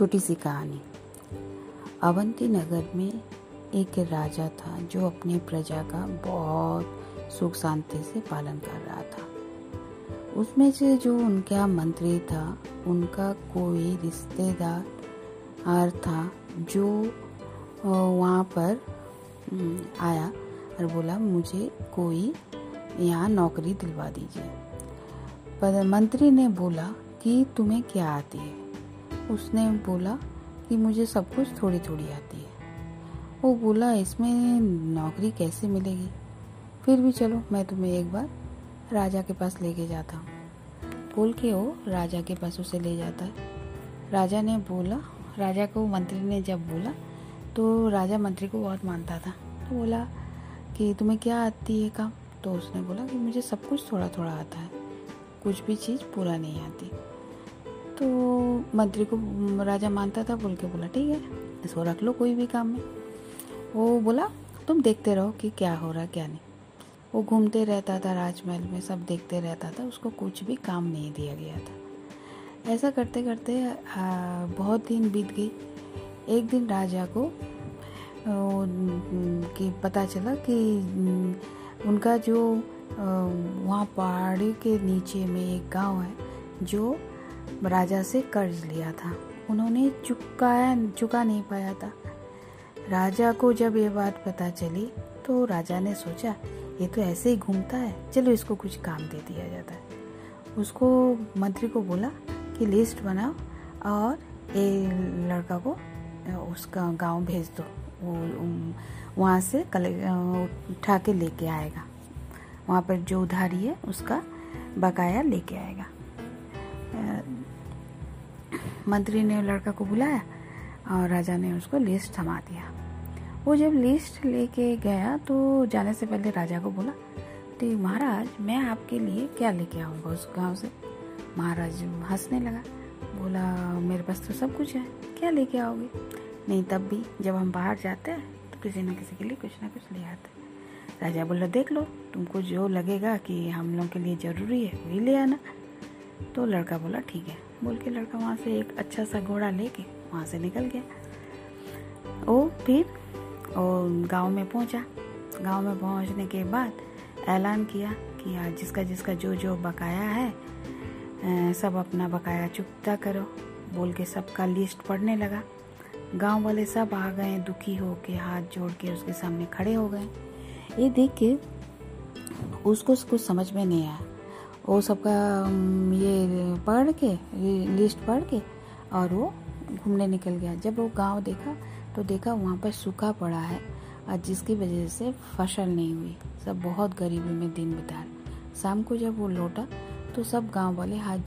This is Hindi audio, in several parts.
छोटी सी कहानी। अवंती नगर में एक राजा था जो अपने प्रजा का बहुत सुख शांति से पालन कर रहा था। उसमें से जो उनका मंत्री था, उनका कोई रिश्तेदार था जो वहाँ पर आया और बोला, मुझे कोई यहाँ नौकरी दिलवा दीजिए। पर मंत्री ने बोला कि, तुम्हें क्या आती है? उसने बोला कि मुझे सब कुछ थोड़ी थोड़ी आती है। वो बोला, इसमें नौकरी कैसे मिलेगी? फिर भी चलो, मैं तुम्हें एक बार राजा के पास लेके जाता हूँ। बोल के वो राजा के पास उसे ले जाता है। राजा ने बोला, राजा को मंत्री ने जब बोला तो राजा मंत्री को बहुत मानता था। तो बोला कि, तुम्हें क्या आती है काम? तो उसने बोला कि, मुझे सब कुछ थोड़ा थोड़ा आता है। कुछ भी चीज़ पूरा नहीं आती। तो मंत्री को राजा मानता था, बोल के बोला, ठीक है, इसको रख लो कोई भी काम में। वो बोला, तुम देखते रहो कि क्या हो रहा क्या नहीं। वो घूमते रहता था राजमहल में, सब देखते रहता था, उसको कुछ भी काम नहीं दिया गया था। ऐसा करते करते बहुत दिन बीत गई। एक दिन राजा को कि पता चला कि उनका जो वहाँ पहाड़ी के नीचे में एक गाँव है, जो राजा से कर्ज लिया था। उन्होंने चुकाया चुका नहीं पाया था। राजा को जब ये बात पता चली तो राजा ने सोचा, ये तो ऐसे ही घूमता है। चलो इसको कुछ काम दे दिया जाता है। उसको मंत्री को बोला कि, लिस्ट बनाओ और ये लड़का को, उसका गाँव भेज दो। वहाँ से उठा के लेके आएगा। वहाँ पर जो उधारी है, उसका बकाया लेके आएगा। मंत्री ने लड़का को बुलाया और राजा ने उसको लिस्ट थमा दिया। वो जब लिस्ट लेके गया तो जाने से पहले राजा को बोला कि महाराज, मैं आपके लिए क्या लेके आऊँगा उस गाँव से? महाराज हंसने लगा, बोला, मेरे पास तो सब कुछ है, क्या लेके आओगे? नहीं, तब भी जब हम बाहर जाते हैं तो किसी न किसी के लिए कुछ ना कुछ ले आते राजा बोला, देख लो, तुमको जो लगेगा कि हम लोग के लिए ज़रूरी है, वही ले आना। तो लड़का बोला, ठीक है बोल के लड़का वहाँ से एक अच्छा सा घोड़ा लेके वहाँ से निकल गया। ओ, फिर? और गाँव में पहुँचा। गाँव में पहुँचने के बाद ऐलान किया कि आज जिसका जिसका जो जो बकाया है सब अपना बकाया चुकता करो। बोल के सबका लिस्ट पढ़ने लगा। गाँव वाले सब आ गए, दुखी हो के हाथ जोड़ के उसके सामने खड़े हो गए। ये देख के उसको कुछ समझ में नहीं आया। वो सबका ये पढ़ के लिस्ट पढ़ के, और वो घूमने निकल गया। जब वो गाँव देखा तो देखा वहाँ पर सूखा पड़ा है, और जिसकी वजह से फ़सल नहीं हुई। सब बहुत गरीबी में दिन बिता शाम को जब वो लौटा तो सब गाँव वाले हाथ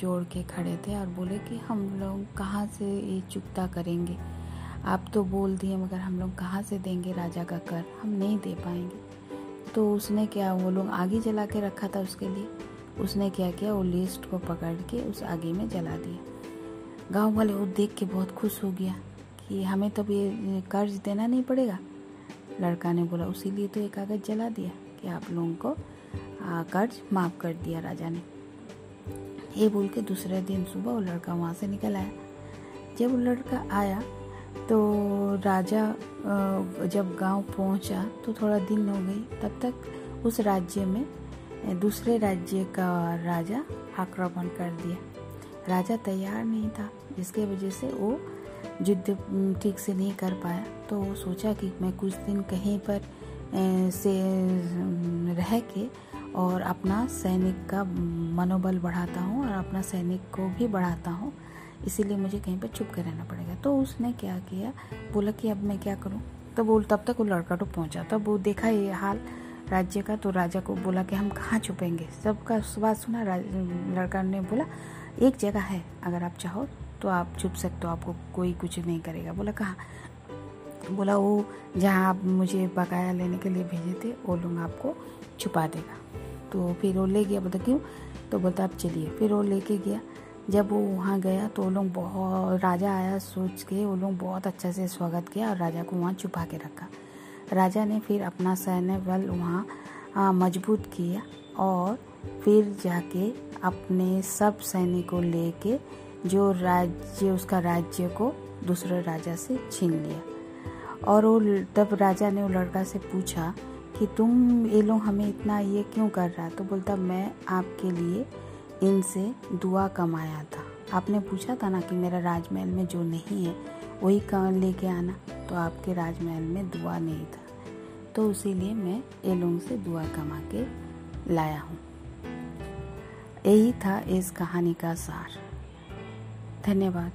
जोड़ के खड़े थे और बोले कि हम लोग कहाँ से ये चुकता करेंगे? आप तो बोल दिए, मगर हम लोग कहाँ से देंगे राजा का कर? हम नहीं दे पाएँगे। तो उसने क्या, वो लोग आगे जला के रखा था उसके लिए? उसने क्या किया? वो लिस्ट को पकड़ के उस आगे में जला दिया। गाँव वाले वो देख के बहुत खुश हो गया कि हमें तो ये कर्ज देना नहीं पड़ेगा। लड़का ने बोला, उसी लिए तो ये कागज़ जला दिया कि आप लोगों को कर्ज माफ़ कर दिया राजा ने। ये बोल के दूसरे दिन सुबह वो लड़का वहाँ से निकल आया। जब वो लड़का आया तो राजा जब गाँव पहुँचा तो थोड़ा दिन हो गई। तब तक उस राज्य में दूसरे राज्य का राजा आक्रमण कर दिया। राजा तैयार नहीं था, जिसके वजह से वो युद्ध ठीक से नहीं कर पाया। तो वो सोचा कि मैं कुछ दिन कहीं पर से रह के और अपना सैनिक का मनोबल बढ़ाता हूँ और अपना सैनिक को भी बढ़ाता हूँ। इसीलिए मुझे कहीं पर छुप कर रहना पड़ेगा। तो उसने क्या किया, बोला कि अब मैं क्या करूँ? तो बोल तब तक वो लड़का तो पहुँचा। तब वो देखा ये हाल राज्य का तो राजा को बोला कि हम कहाँ छुपेंगे? सबका बात सुना लड़का ने बोला, एक जगह है, अगर आप चाहो तो आप छुप सकते हो, आपको कोई कुछ नहीं करेगा। बोला, कहाँ? बोला, वो जहाँ आप मुझे बकाया लेने के लिए भेजे थे, वो लोग आपको छुपा देगा। तो फिर वो ले गया बोलता क्यों? तो बोलता, आप चलिए। फिर वो लेके गया। जब वो वहाँ गया तो वो लोग बहुत, राजा आया सोच के, वो लोग बहुत अच्छे से स्वागत किया और राजा को वहाँ छुपा के रखा। राजा ने फिर अपना सैन्य बल वहाँ मज़बूत किया और फिर जाके अपने सब सैनिकों लेके जो राज्य, उसका राज्य को दूसरे राजा से छीन लिया। और वो तब राजा ने वो लड़का से पूछा कि तुम ये लोग हमें इतना ये क्यों कर रहा तो बोलता, मैं आपके लिए इनसे दुआ कमाया था। आपने पूछा था ना कि मेरा राजमहल में जो नहीं है वही लेके आना। तो आपके राजमहल में दुआ नहीं था। तो इसीलिए मैं ये से दुआ कमा के लाया हूँ। यही था इस कहानी का सार। धन्यवाद।